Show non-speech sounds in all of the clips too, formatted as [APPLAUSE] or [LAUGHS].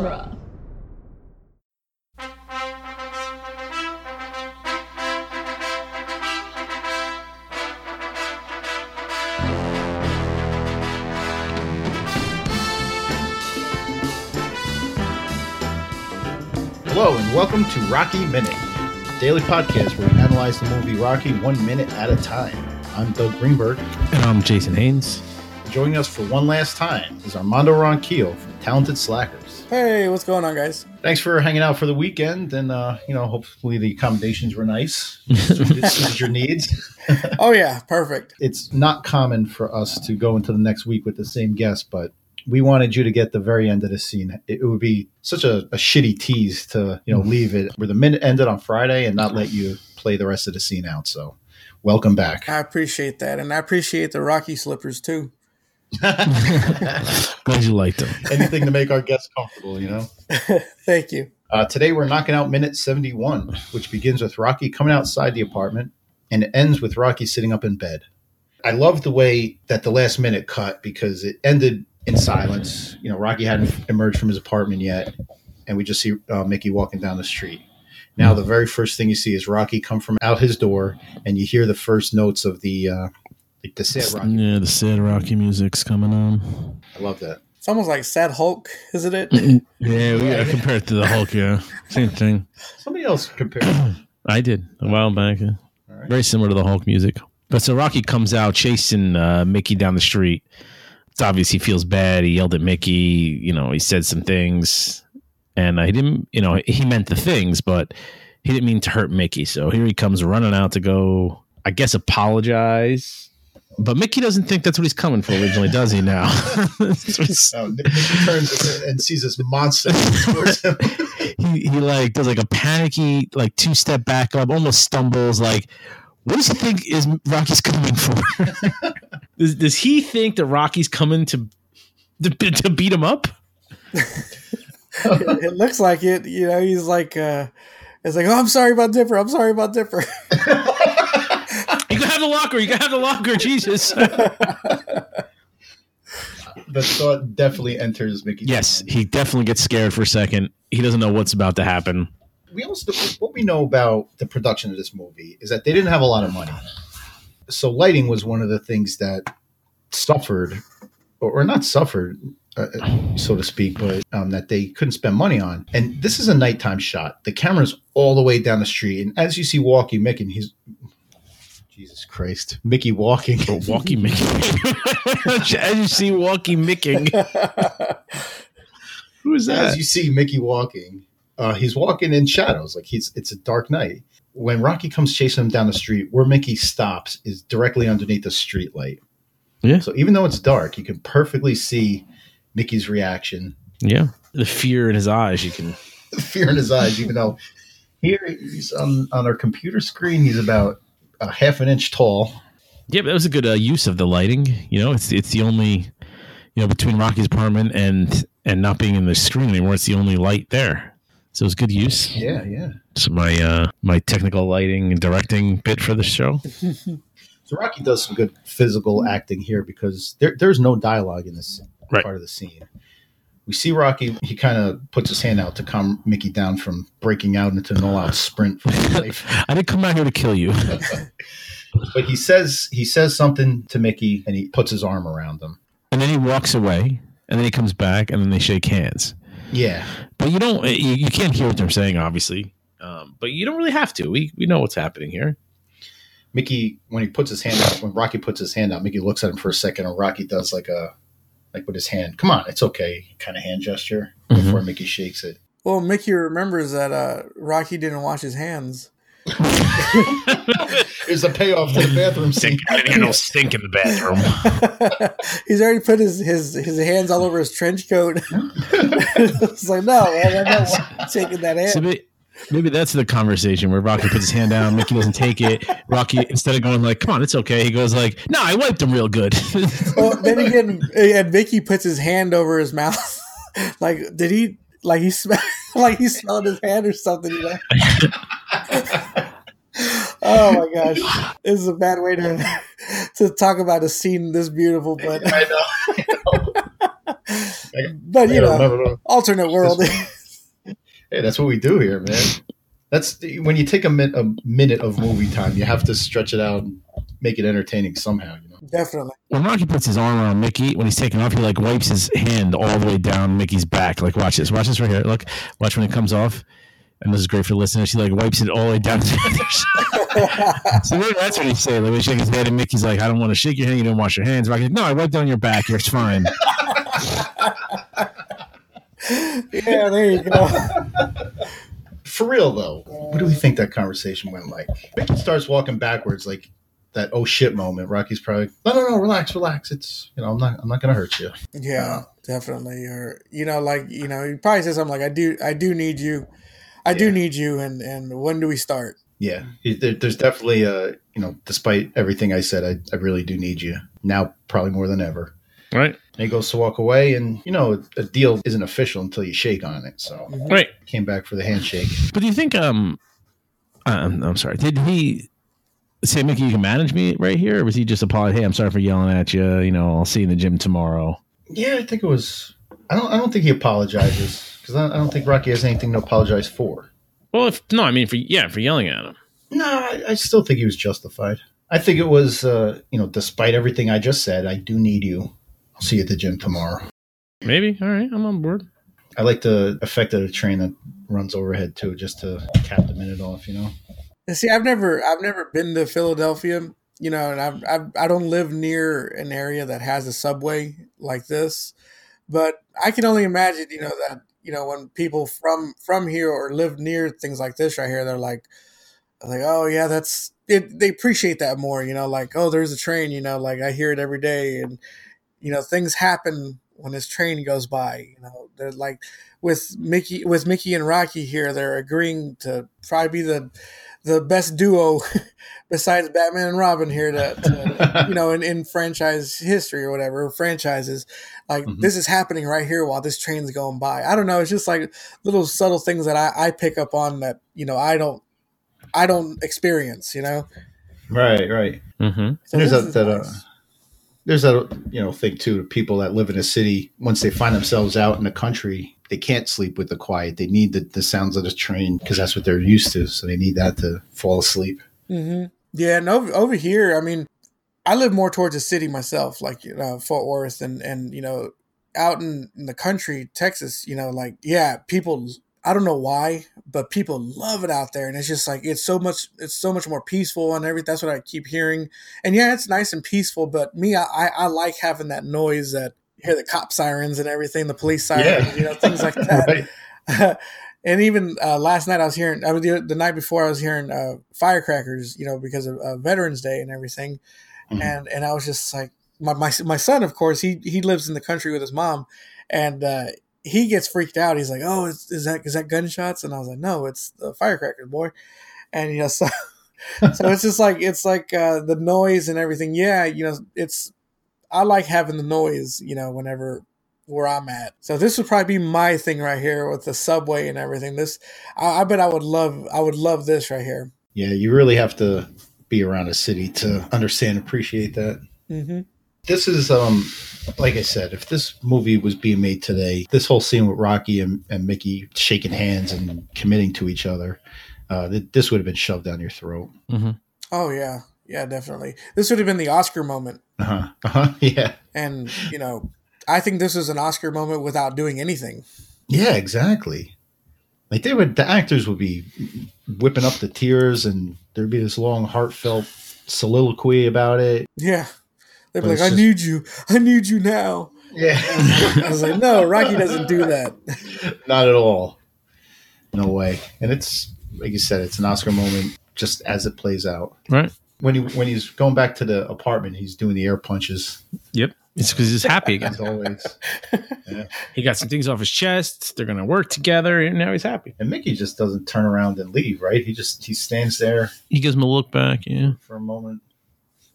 genre. Hello and welcome to Rocky Minute, daily podcast where we analyze the movie Rocky one minute at a time. I'm Doug Greenberg. And I'm Jason Haynes. Joining us for one last time is Armando Ronquillo from Talented Slackers. Hey, what's going on, guys? Thanks for hanging out for the weekend, and uh, you know, hopefully the accommodations were nice, [LAUGHS] suited your needs. [LAUGHS] Oh yeah, perfect. It's not common for us to go into the next week with the same guest, but we wanted you to get the very end of the scene. It, it would be such a, a shitty tease to you know leave it where the minute ended on Friday and not let you play the rest of the scene out. So, welcome back. I appreciate that, and I appreciate the Rocky slippers too. [LAUGHS] Glad you liked them. Anything to make our guests comfortable, you know. [LAUGHS] Thank you. Uh, today we're knocking out minute 71, which begins with Rocky coming outside the apartment and it ends with Rocky sitting up in bed. I love the way that the last minute cut because it ended in silence. You know, Rocky hadn't emerged from his apartment yet, and we just see uh, Mickey walking down the street. Now, the very first thing you see is Rocky come from out his door, and you hear the first notes of the uh, like the sad Rocky. Yeah, the sad Rocky music's coming on. I love that. It's almost like Sad Hulk, isn't it? Yeah, we gotta compare it to the Hulk. Yeah, same thing. Somebody else compare. [CLEARS THROAT] I did a while back. yeah. right. Very similar to the Hulk music. But so Rocky comes out chasing uh, Mickey down the street. It's obvious he feels bad. He yelled at Mickey. You know, he said some things, and uh, he didn't. You know, he meant the things, but he didn't mean to hurt Mickey. So here he comes running out to go. I guess apologize. But Mickey doesn't think that's what he's coming for originally, does he? Now, Oh, Nick, Nick turns and sees this monster [LAUGHS] he, he like does like a panicky like two step back up, almost stumbles. Like, what does he think is Rocky's coming for? [LAUGHS] does, does he think that Rocky's coming to to, to beat him up? it looks like it. You know, he's like, uh, it's like, oh, I'm sorry about Dipper. I'm sorry about Dipper. [LAUGHS] You can have the locker. You can have the locker. Jesus. [LAUGHS] the thought definitely enters Mickey. yes, mind. he definitely gets scared for a second. He doesn't know what's about to happen. We also what we know about the production of this movie is that they didn't have a lot of money, so lighting was one of the things that suffered, or, or not suffered, uh, so to speak, but um, that they couldn't spend money on. And this is a nighttime shot. The camera's all the way down the street, and as you see Walkie Mickey, he's Jesus Christ, Mickey walking. Or walkie [LAUGHS] Mickey. [LAUGHS] As you see, walkie Micking. [LAUGHS] Who is that? as that? you see Mickey walking, uh, he's walking in shadows, like he's it's a dark night. When Rocky comes chasing him down the street, where Mickey stops is directly underneath the street light. Yeah. So even though it's dark, you can perfectly see Mickey's reaction, Yeah, the fear in his eyes. You can. the fear in his eyes. Even though here he's on on our computer screen, he's about a half an inch tall. Yeah, but that was a good uh, use of the lighting. You know, it's it's the only, you know, between Rocky's apartment and and not being in the screen anymore, it's the only light there. So it was good use. Yeah, yeah. So my uh my technical lighting and directing bit for the show. [LAUGHS] So Rocky does some good physical acting here because there, there's no dialogue in this Right. part of the scene. We see Rocky, he kind of puts his hand out to calm Mickey down from breaking out into an all out sprint for life. [LAUGHS] I didn't come out here to kill you. [LAUGHS] But he says he says something to Mickey and he puts his arm around him. and then he walks away, and then he comes back, and then they shake hands. Yeah. But you don't, you, you can't hear what they're saying, obviously. Um, but you don't really have to. We we know what's happening here. Mickey when he puts his hand out, when Rocky puts his hand out, Mickey looks at him for a second and Rocky does like a like with his hand, come on, it's okay, kind of hand gesture before Mickey shakes it. well, Mickey remembers that uh, Rocky didn't wash his hands. [LAUGHS] There's a payoff to the bathroom scene. I didn't no stink in the bathroom. [LAUGHS] He's already put his, his, his hands all over his trench coat. [LAUGHS] it's like, no, man, I'm not taking that So hand. maybe, maybe that's the conversation where Rocky puts his hand down, Mickey doesn't take it. Rocky, instead of going like, "Come on, it's okay," he goes like, "No, I wiped him real good." [LAUGHS] Well, then again, eh, and Mickey puts his hand over his mouth. [LAUGHS] like, did he, like he smell, [LAUGHS] like he smelled his hand or something, you know? oh my gosh. This is a bad way to to talk about a scene this beautiful, but I know. I but you know, no, no, no. alternate world. Hey, that's what we do here, man. That's when you take a, min- a minute of movie time, you have to stretch it out and make it entertaining somehow. You know. Definitely. When Rocky puts his arm around Mickey, when he's taking off, he like wipes his hand all the way down Mickey's back. Like, watch this. Watch this right here. Look, watch when it comes off. And this is great for listeners. She like wipes it all the way down. so [LAUGHS] [LAUGHS] maybe that's what he's saying. Like, we shake his head, and Mickey's like, "I don't want to shake your hand. You don't wash your hands." Rocky's like, "No, I wiped down your back. You're fine." [LAUGHS] yeah, there you go. For real though, what do we think that conversation went like? Mickey starts walking backwards, like that oh shit moment. Rocky's probably no, no, no, relax, relax. It's you know, I'm not, I'm not gonna hurt you. Yeah, definitely. Or you know, like you know, he probably says something like, "I do, I do need you, I do need you," and and when do we start? Yeah, there, there's definitely a you know, despite everything I said, I, I really do need you now, probably more than ever. Right, And he goes to walk away, and you know, a deal isn't official until you shake on it. So right. came back for the handshake. But do you think? Um, I'm, I'm sorry. Did he say, "Mickey, you can manage me right here," or was he just apologize? Hey, I'm sorry for yelling at you. You know, I'll see you in the gym tomorrow. Yeah, I think it was. I don't. I don't think he apologizes because I, I don't think Rocky has anything to apologize for. Well, if no, I mean for yeah, for yelling at him. No, I, I still think he was justified. I think it was. Uh, you know, despite everything I just said, I do need you. I'll see you at the gym tomorrow. Maybe. All right, I'm on board. I like the effect of the train that runs overhead too, just to cap the minute off. You know. And see, I've never, I've never been to Philadelphia. You know, and I've, I've I don't live near an area that has a subway like this, but I can only imagine. You know that you know when people from from here or live near things like this right here, they're like, like, oh yeah, that's it. They appreciate that more. You know, like oh, there's a train. You know, like I hear it every day, and you know things happen when this train goes by. You know, they're like with Mickey with Mickey and Rocky here, they're agreeing to probably be the the best duo [LAUGHS] besides Batman and Robin here to, to [LAUGHS] you know in, in franchise history or whatever franchises like Mhm. this is happening right here while this train's going by i don't know it's just like little subtle things that i, I pick up on that you know i don't i don't experience you know Right. Right. Mm-hmm. so There's this that- is that, uh, nice. There's a you know thing too. People that live in a city, once they find themselves out in the country, they can't sleep with the quiet. They need the, the sounds of the train because that's what they're used to. So they need that to fall asleep. hmm Yeah, and over, over here, I mean, I live more towards the city myself, like you know, Fort Worth, and and you know, out in, in the country, Texas. You know, like yeah, people. I don't know why, but people love it out there, and it's just like it's so much. It's so much more peaceful and everything. That's what I keep hearing. And yeah, it's nice and peaceful, but me, I I, I like having that noise that you hear the cop sirens and everything, the police sirens, you know, things like [LAUGHS] that. right. [LAUGHS] and even uh, last night I was hearing, I was the, the night before I was hearing uh, firecrackers, you know, because of uh, Veterans Day and everything, Mhm. and and I was just like, my, my my son, of course, he he lives in the country with his mom, and uh, he gets freaked out. He's like, oh, is, is that is that gunshots? And I was like, no, it's the firecrackers, boy, and you know, [LAUGHS] so so it's just like it's like uh, the noise and everything. Yeah, you know, it's I like having the noise, you know, whenever where I'm at. So this would probably be my thing right here with the subway and everything. This I, I bet I would love I would love this right here. Yeah, you really have to be around a city to understand, appreciate that. hmm This is, um, like I said, if this movie was being made today, this whole scene with Rocky and, and Mickey shaking hands and committing to each other, uh, th- this would have been shoved down your throat. Mm-hmm. Oh yeah, yeah, definitely. This would have been the Oscar moment, Uh huh. Uh huh. [LAUGHS] Yeah. and you know, I think this is an Oscar moment without doing anything. Yeah. Exactly. Like they would, the actors would be whipping up the tears, and there'd be this long, heartfelt soliloquy about it. Yeah, they'd be like, it's "I need you, I need you now." Yeah. [LAUGHS] I was like, "No, Rocky doesn't do that." [LAUGHS] Not at all. No way. And it's like you said, it's an Oscar moment just as it plays out. Right. When he when he's going back to the apartment, he's doing the air punches Yep. It's because he's happy again. as always. [LAUGHS] He got some things off his chest. They're gonna work together, and now he's happy. And Mickey just doesn't turn around and leave, right? He just he stands there He gives him a look back. Yeah, for a moment.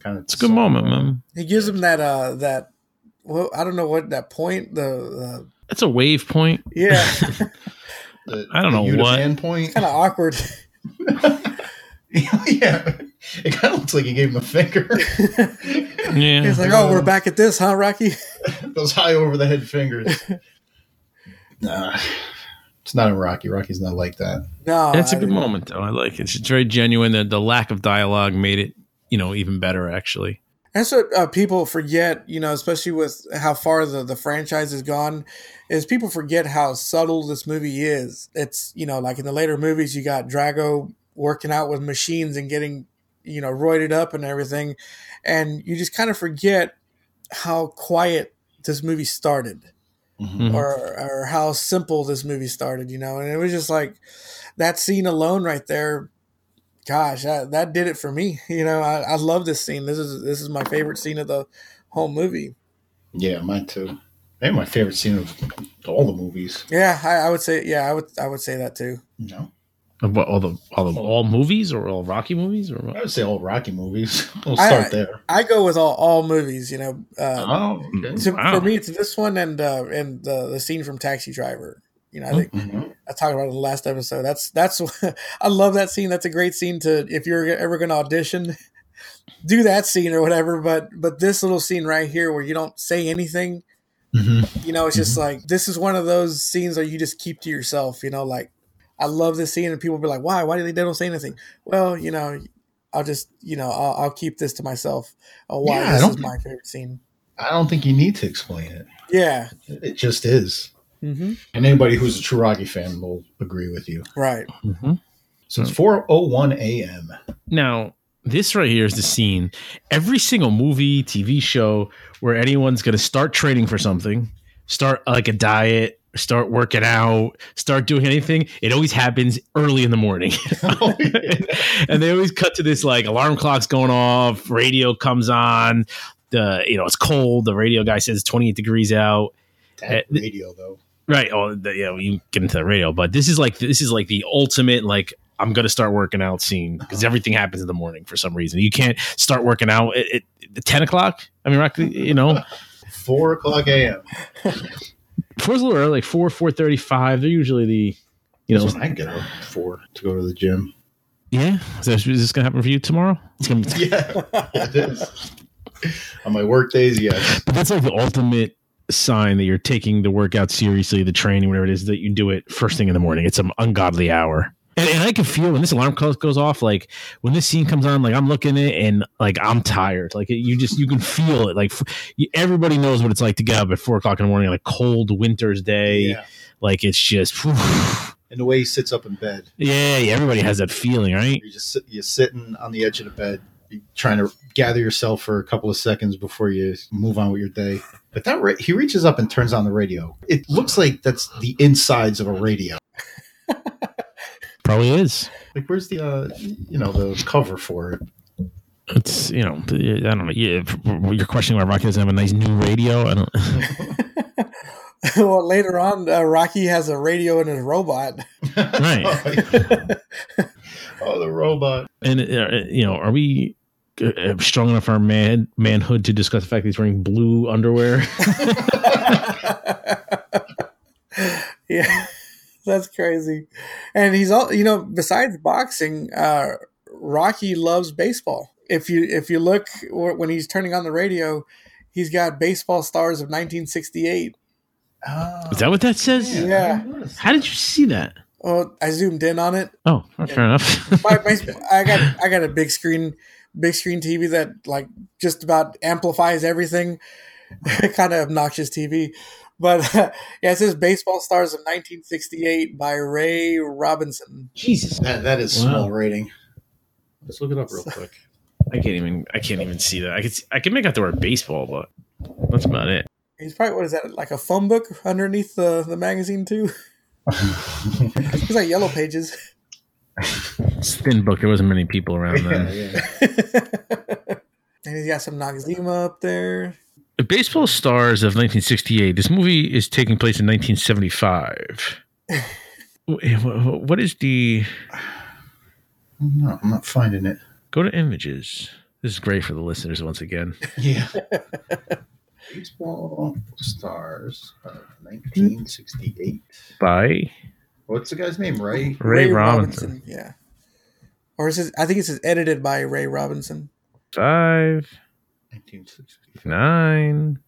Kind of it's a good moment, man. He gives him that uh that well, I don't know what that point the That's a wave point. uh, yeah [LAUGHS] [LAUGHS] The, I don't know what. Uniman point. kind of awkward. [LAUGHS] yeah, it kind of looks like he gave him a finger. Yeah. He's like, "Oh, we're back at this, huh, Rocky?" Those high over the head fingers. Nah, it's not in Rocky. Rocky's not like that. No, it's a good moment, though. I like it. It's very genuine. The, the lack of dialogue made it, you know, even better. Actually, That's what uh, people forget, you know, especially with how far the, the franchise has gone, is people forget how subtle this movie is. It's, you know, like in the later movies, you got Drago working out with machines and getting, you know, roided up and everything. And you just kind of forget how quiet this movie started Mhm. Mhm. or, or how simple this movie started, you know. And it was just like that scene alone right there. Gosh, that, that did it for me. [LAUGHS] You know, I, I love this scene. This is this is my favorite scene of the whole movie. Yeah, mine too. Maybe my favorite scene of all the movies. Yeah, I, I would say. Yeah, I would. I would say that too. No, Of what, all the all the all movies or all Rocky movies or I would say all Rocky movies. [LAUGHS] We'll I- start there. I go with all, all movies. You know, uh, Oh, okay. to, wow. for me, it's this one and uh, and the the scene from Taxi Driver. You know, I think Mhm. I talked about it in the last episode. That's that's [LAUGHS] I love that scene. That's a great scene to if you're ever going to audition, [LAUGHS] do that scene or whatever. But but this little scene right here where you don't say anything, Mhm. you know, it's just like this is one of those scenes that you just keep to yourself. You know, like I love this scene, and people be like, "Why? Why do they, they don't say anything?" Well, you know, I'll just you know I'll, I'll keep this to myself. Uh, why Yeah, this is my favorite scene. I don't think you need to explain it. Yeah. It just is. Hmm And anybody who's a true Rocky fan will agree with you. Right. Mm-hmm. So it's 4:01 a.m. Now, this right here is the scene. Every single movie, TV show where anyone's going to start training for something, start like a diet, start working out, start doing anything, it always happens early in the morning. Oh, [LAUGHS] and they always cut to this like alarm clock's going off, radio comes on, the you know, it's cold, the radio guy says 28 degrees out. That radio though. Right. Oh, the, yeah, you get into the radio, but this is like this is like the ultimate like I'm gonna start working out scene because uh-huh. everything happens in the morning for some reason. You can't start working out at, at, at ten o'clock. I mean, Rock, you know, [LAUGHS] Four o'clock a.m. [LAUGHS] four's a little early, like four, four thirty-five. They're usually the, you know, I get up four to go to the gym. yeah. Is, that, is this gonna happen for you tomorrow? It's gonna be, [LAUGHS] Yeah, it is. On my work days, yes. but that's like the ultimate sign that you're taking the workout seriously, the training, whatever it is, that you do it first thing in the morning. It's an ungodly hour. And, and I can feel when this alarm clock goes off, like when this scene comes on, like I'm looking at it and like I'm tired. Like you just you can feel it. Like f- you- everybody knows what it's like to get up at four o'clock in the morning on a cold winter's day. Yeah. Like it's just, whew. And the way he sits up in bed, yeah, yeah. Everybody has that feeling, right? You're just you're sitting on the edge of the bed, you're trying to gather yourself for a couple of seconds before you move on with your day. But that ra- he reaches up and turns on the radio. It looks like that's the insides of a radio. Probably is. Like where's the uh, you know the cover for it? It's you know I don't know. Yeah, you're questioning why Rocky doesn't have a nice new radio. I don't. [LAUGHS] well, later on, uh, Rocky has a radio in his robot. Right. [LAUGHS] [LAUGHS] oh, the robot. And uh, you know, are we uh, strong enough our man manhood to discuss the fact that he's wearing blue underwear? [LAUGHS] [LAUGHS] yeah, that's crazy. And he's all you know. Besides boxing, uh, Rocky loves baseball. If you if you look when he's turning on the radio, he's got baseball stars of 1968. Oh, Is that what that says? Yeah. How did you see that? Oh, I zoomed in on it. Oh, fair enough. [LAUGHS] My, my, [LAUGHS] I got I got a big screen, big screen TV that like just about amplifies everything. [LAUGHS] kind of obnoxious TV, but yeah, it says baseball stars of 1968 by Ray Robinson. Jesus, That, that is Wow. small rating. Let's look it up real quick. I can't even. I can't even see that. I can. See, I can make out the word baseball, but that's about it. He's probably what is that like a phone book underneath the the magazine too? It's like yellow pages. It's thin book. There wasn't many people around then. yeah. [LAUGHS] and he's got some Noxzema up there. The Baseball Stars of 1968. This movie is taking place in 1975. Wh- wh- What is the? No, I'm not finding it. Go to images. This is great for the listeners once again. Yeah. [LAUGHS] Baseball stars of 1968. By What's the guy's name? Ray. Ray, Robinson. Yeah. Or is it, I think it says edited by Ray Robinson. Five, 1968. nine.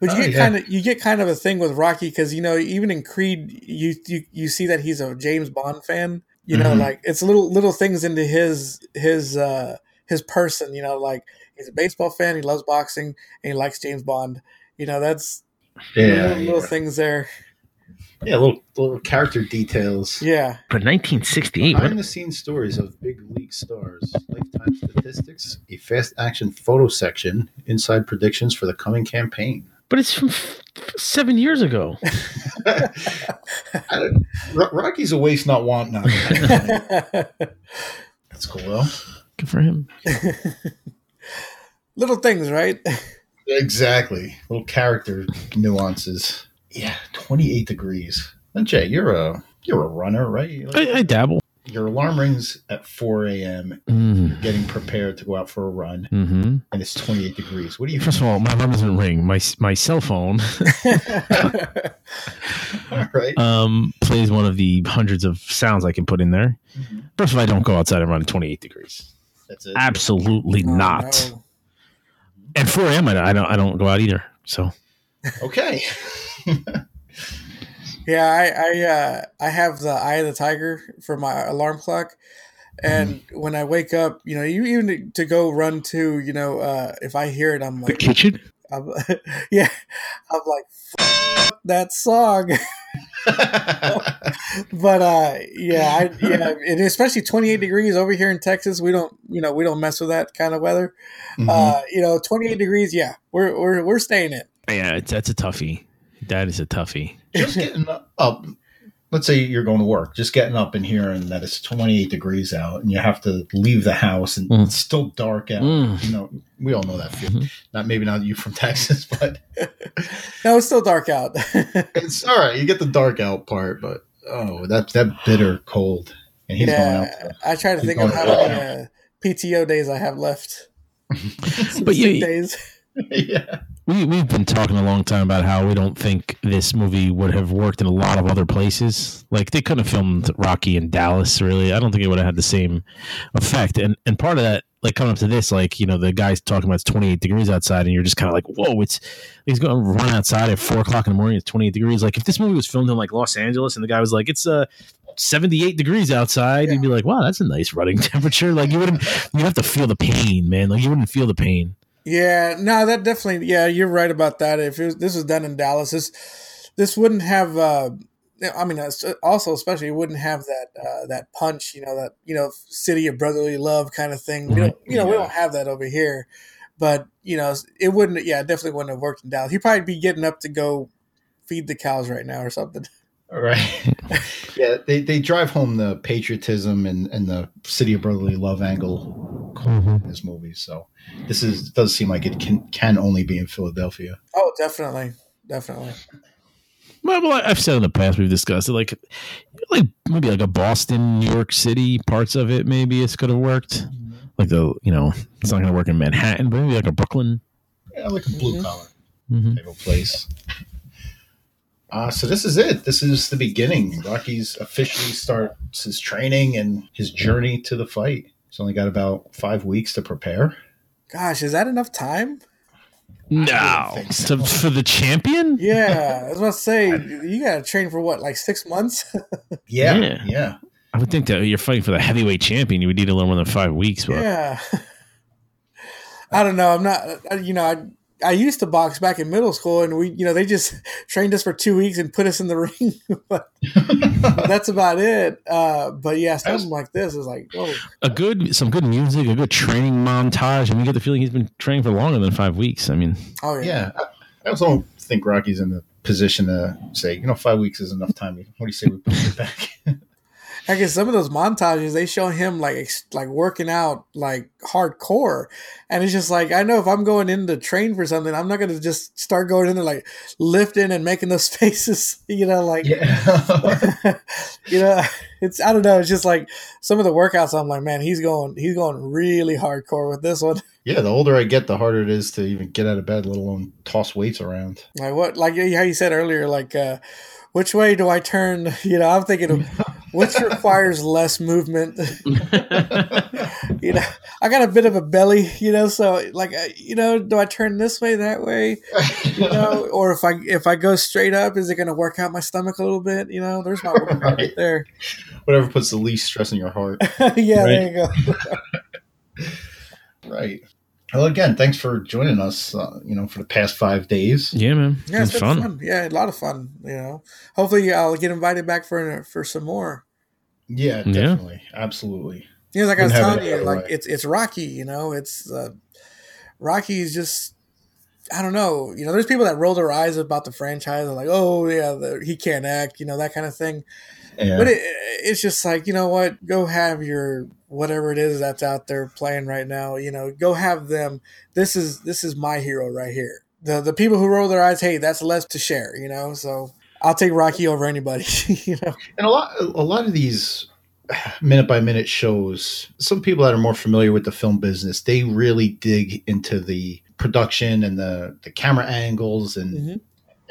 But you Oh, get yeah. kind of you get kind of a thing with Rocky because you know even in Creed you, you you see that he's a James Bond fan. You know, Mhm. like it's little little things into his his uh his person. You know, like he's a baseball fan, he loves boxing, and he likes James Bond. You know, that's Yeah, little, yeah. things there. Yeah, little little character details. Yeah, But 1968. Behind What, the scenes stories of big league stars, lifetime statistics, a fast action photo section, inside predictions for the coming campaign. but it's from f- seven years ago. [LAUGHS] [LAUGHS] I don't- Ro- Rocky's a waste not want not. [LAUGHS] That's cool though. Good for him. Little things, right? Exactly. Little character nuances. Yeah, 28 degrees. And Jay, you're a you're a runner, right? Like- I, I dabble. Your alarm rings at 4 a.m. Mm. Getting prepared to go out for a run, hmm and it's 28 degrees. What do you? First of all, my alarm doesn't ring. My my cell phone [LAUGHS] All right. um, plays one of the hundreds of sounds I can put in there. Mhm. First of all, I don't go outside and run at 28 degrees. That's it. Absolutely Oh, not. no. And 4 a.m. I, I don't I don't go out either. So Okay. [LAUGHS] Yeah, I I, uh, I have the eye of the tiger for my alarm clock, and when I wake up, you know, you even to go run to, you know, uh, if I hear it, I'm like the kitchen. I'm, [LAUGHS] yeah, I'm like that song. [LAUGHS] but uh, yeah, I, yeah, and especially 28 degrees over here in Texas, we don't, you know, we don't mess with that kind of weather. Mhm. Uh, you know, 28 degrees, yeah, we're we're we're staying in. Yeah, it's, that's a toughie. That is a toughie. just getting up. Let's say you're going to work, just getting up in here and hearing that it's 28 degrees out, and you have to leave the house, and Mm. it's still dark out. Mm. You know, we all know that feeling. Mhm. Not maybe not you from [LAUGHS] Texas, but No, it's still dark out. [LAUGHS] it's all right. You get the dark out part, but oh, that that bitter cold, and he's going out. yeah, To, I try to think of how many uh, PTO days I have left. [LAUGHS] But sick you- days. yeah, We we've been talking a long time about how we don't think this movie would have worked in a lot of other places. Like they couldn't have filmed Rocky in Dallas. Really, I don't think it would have had the same effect. And and part of that, like coming up to this, like you know, the guy's talking about it's 28 degrees outside, and you're just kind of like, whoa, it's he's going to run outside at four o'clock in the morning. It's 28 degrees. Like if this movie was filmed in like Los Angeles, and the guy was like, it's uh 78 degrees outside, you'd be like, wow, that's a nice running [LAUGHS] temperature. Like you wouldn't, you have to feel the pain, man. Like you wouldn't feel the pain. Yeah, no, that definitely. Yeah, you're right about that. If it was, this was done in Dallas, this this wouldn't have. Uh, I mean, also especially it wouldn't have that uh, that punch. You know that you know city of brotherly love kind of thing. We don't, you know, we don't have that over here. But you know, it wouldn't. Yeah, it definitely wouldn't have worked in Dallas. He'd probably be getting up to go feed the cows right now or something. all [LAUGHS] right. yeah, they they drive home the patriotism and and the city of brotherly love angle in this movie. So this is does seem like it can can only be in Philadelphia. Oh, definitely, definitely. Well, well, I've said in the past we've discussed it, like, like maybe like a Boston, New York City parts of it. Maybe it's could have worked. Like the, you know, it's not going to work in Manhattan, but maybe like a Brooklyn. Yeah, like a blue Mhm. collar Mm-hmm. type of place. Uh, so this is it. This is the beginning. Rocky's officially starts his training and his journey to the fight. He's only got about five weeks to prepare. Gosh, is that enough time? No, think so for the champion. Yeah, [LAUGHS] I was about to say you got to train for what, like six months? [LAUGHS] Yeah, Yeah. yeah. I would think that you're fighting for the heavyweight champion. You would need a little more than five weeks. But Yeah. [LAUGHS] I don't know. I'm not. You know, I I used to box back in middle school, and we, you know, they just [LAUGHS] trained us for two weeks and put us in the [LAUGHS] ring. but that's about it. Uh, but yeah, something like this is like, oh, a good, some good music, a good training montage, and you get the feeling he's been training for longer than five weeks. I mean, oh yeah. Yeah. I- I also don't think Rocky's in the position to say, you know, five weeks is enough time. What do you say we put it back? [LAUGHS] I guess some of those montages they show him like ex- like working out like hardcore, and it's just like I know if I'm going in to train for something, I'm not going to just start going in there like lifting and making those [LAUGHS] faces, you know, like yeah. [LAUGHS] you know, it's I don't know. It's just like some of the workouts. I'm like, man, he's going he's going really hardcore with this one. [LAUGHS] yeah. The older I get, the harder it is to even get out of bed, let alone toss weights around. Like what? Like how you said earlier, like uh, which way do I turn? You know, I'm thinking, which requires less movement. [LAUGHS] you know, I got a bit of a belly, you know, so like, uh, you know, do I turn this way, that way, you know, [LAUGHS] or if I if I go straight up, is it going to work out my stomach a little bit? You know, there's my [LAUGHS] workout right. right there. Whatever puts the least stress in your heart. yeah, right? there you go. right. Well, again, thanks for joining us. Uh, you know, for the past five days. Yeah, man. Yeah, it's, it's been fun. fun. Yeah, a lot of fun. You know, hopefully I'll get invited back for for some more. Yeah, definitely, yeah. absolutely. Yeah, like I was telling you, like way. it's it's Rocky. You know, it's uh, Rocky is just I don't know. You know, there's people that roll their eyes about the franchise, and like, oh yeah, the, he can't act. You know, that kind of thing. Yeah. But it, it's just like you know what, go have your whatever it is that's out there playing right now. You know, go have them. This is this is my hero right here. The the people who roll their eyes, hey, that's less to share. You know, so I'll take Rocky over anybody. [LAUGHS] you know, and a lot a lot of these minute by minute shows. Some people that are more familiar with the film business, they really dig into the production and the the camera angles and. Mm-hmm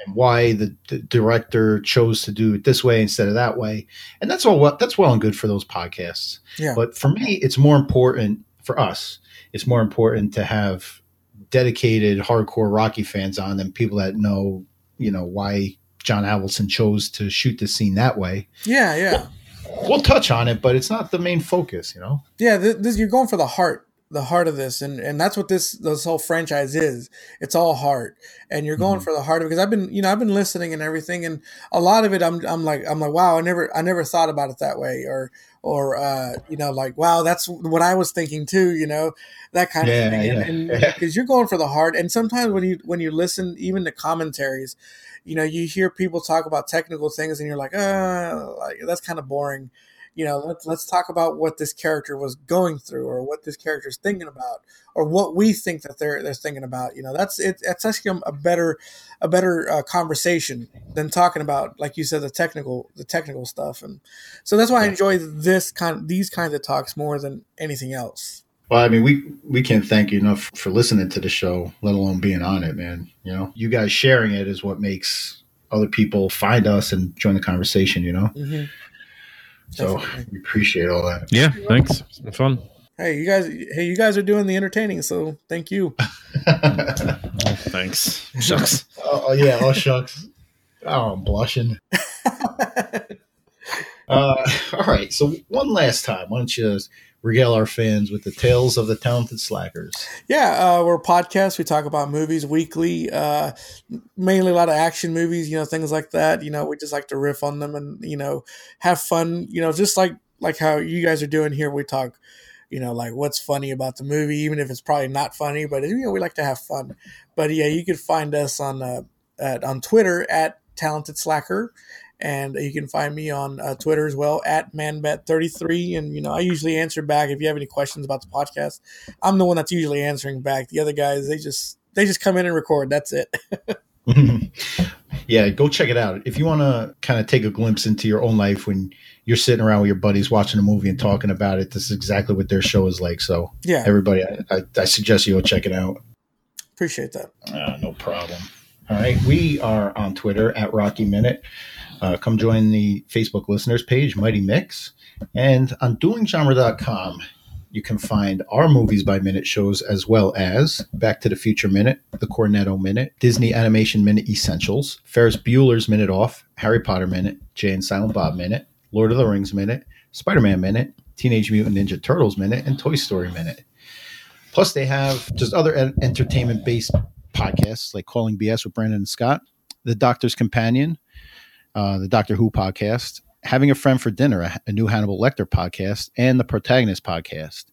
and why the, the, director chose to do it this way instead of that way. And that's all well, that's well and good for those podcasts. Yeah. But for me, it's more important for us. It's more important to have dedicated hardcore Rocky fans on than people that know, you know, why John Avildsen chose to shoot the scene that way. Yeah, yeah. We'll, we'll touch on it, but it's not the main focus, you know. Yeah, this, you're going for the heart the heart of this and and that's what this this whole franchise is. It's all heart. And you're going mm-hmm. for the heart of it because i've been you know i've been listening and everything and a lot of it i'm i'm like i'm like wow i never i never thought about it that way or or uh you know like wow that's what i was thinking too you know that kind yeah, of thing yeah. and [LAUGHS] because you're going for the heart and sometimes when you when you listen even to commentaries you know you hear people talk about technical things and you're like uh like, that's kind of boring you know let's let's talk about what this character was going through or what this character is thinking about or what we think that they're they're thinking about you know that's it, it's actually a better a better uh, conversation than talking about like you said the technical the technical stuff and so that's why I enjoy this kind these kinds of talks more than anything else well, I mean, we we can't thank you enough for listening to the show, let alone being on it, man. You know, you guys sharing it is what makes other people find us and join the conversation. You know, mm-hmm. So we appreciate all that. Yeah, thanks. It's been fun. Hey, you guys. Hey, you guys are doing the entertaining, so thank you. [LAUGHS] oh, thanks. Shucks. [LAUGHS] oh, oh yeah. Oh shucks. Oh, I'm blushing. [LAUGHS] uh, all right. So one last time, why don't you regale our fans with the tales of the talented slackers. Yeah, uh, we're a podcast. We talk about movies weekly, uh, mainly a lot of action movies, you know, things like that. You know, we just like to riff on them and you know have fun. You know, just like like how you guys are doing here. We talk. You know, like what's funny about the movie, even if it's probably not funny, but you know, we like to have fun. But yeah, you can find us on uh, at, on Twitter at Talented Slacker, and you can find me on uh, Twitter as well at manbet33. And, you know, I usually answer back if you have any questions about the podcast. I'm the one that's usually answering back. The other guys, they just, they just come in and record. That's it. [LAUGHS] [LAUGHS] yeah, go check it out. If you want to kind of take a glimpse into your own life when you're sitting around with your buddies watching a movie and talking about it, this is exactly what their show is like. So, yeah, everybody, I, I, I suggest you go check it out. Appreciate that. Uh, no problem. All right. We are on Twitter at Rocky Minute. Uh, come join the Facebook listeners page, Mighty Mick's. And on duelinggenre.com, you can find our movies by minute shows as well as Back to the Future Minute, The Cornetto Minute, Disney Animation Minute Essentials, Ferris Bueller's Minute Off, Harry Potter Minute, Jay and Silent Bob Minute, Lord of the Rings Minute, Spider Man Minute, Teenage Mutant Ninja Turtles Minute, and Toy Story Minute. Plus, they have just other entertainment based podcasts like Calling BS with Brandon and Scott, The Doctor's Companion, uh, the Doctor Who podcast, Having a Friend for Dinner, a, a, new Hannibal Lecter podcast, and the Protagonist podcast.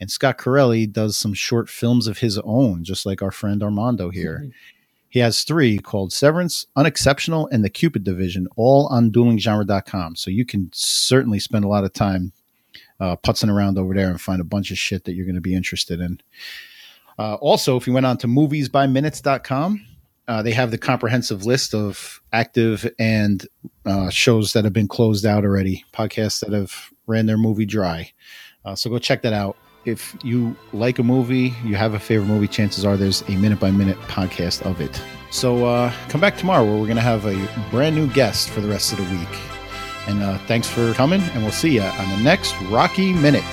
And Scott Corelli does some short films of his own, just like our friend Armando here. Mm-hmm. He has three called Severance, Unexceptional, and The Cupid Division, all on duelinggenre.com. So you can certainly spend a lot of time uh, putzing around over there and find a bunch of shit that you're going to be interested in. Uh, also, if you went on to moviesbyminutes.com, uh, they have the comprehensive list of active and uh, shows that have been closed out already, podcasts that have ran their movie dry. Uh, so go check that out. If you like a movie, you have a favorite movie, chances are there's a minute by minute podcast of it. So uh, come back tomorrow where we're going to have a brand new guest for the rest of the week. And uh, thanks for coming, and we'll see you on the next Rocky Minute.